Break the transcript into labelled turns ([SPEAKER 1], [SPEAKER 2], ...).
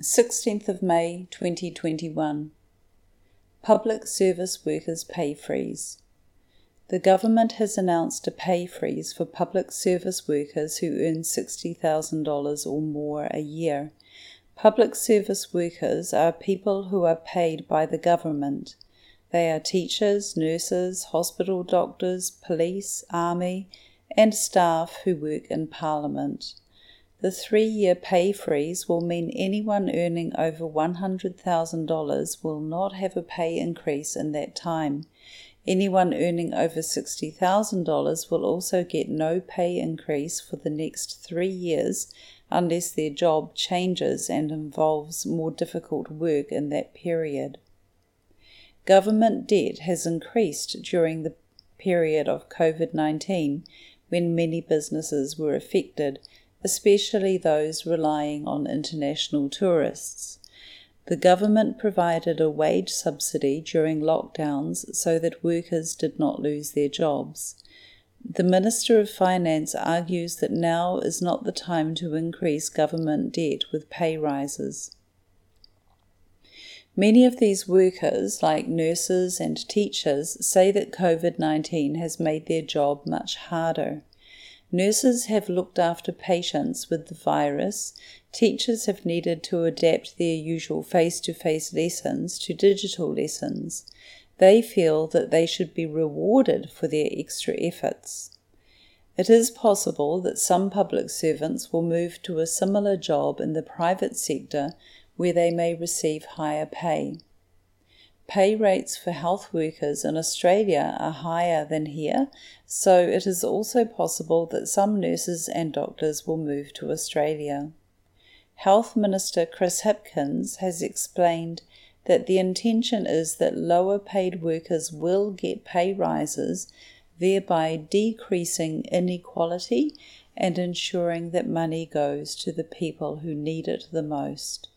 [SPEAKER 1] 16th of May 2021 Public Service Workers Pay Freeze The government has announced a pay freeze for public service workers who earn $60,000 or more a year. Public service workers are people who are paid by the government. They are teachers, nurses, hospital doctors, police, army, and staff who work in Parliament. The three year pay freeze will mean anyone earning over $100,000 will not have a pay increase in that time. Anyone earning over $60,000 will also get no pay increase for the next three years unless their job changes and involves more difficult work in that period. Government debt has increased during the period of COVID 19 when many businesses were affected especially those relying on international tourists. The government provided a wage subsidy during lockdowns so that workers did not lose their jobs. The Minister of Finance argues that now is not the time to increase government debt with pay rises. Many of these workers, like nurses and teachers, say that COVID 19 has made their job much harder. Nurses have looked after patients with the virus. Teachers have needed to adapt their usual face to face lessons to digital lessons. They feel that they should be rewarded for their extra efforts. It is possible that some public servants will move to a similar job in the private sector where they may receive higher pay. Pay rates for health workers in Australia are higher than here, so it is also possible that some nurses and doctors will move to Australia. Health Minister Chris Hipkins has explained that the intention is that lower paid workers will get pay rises, thereby decreasing inequality and ensuring that money goes to the people who need it the most.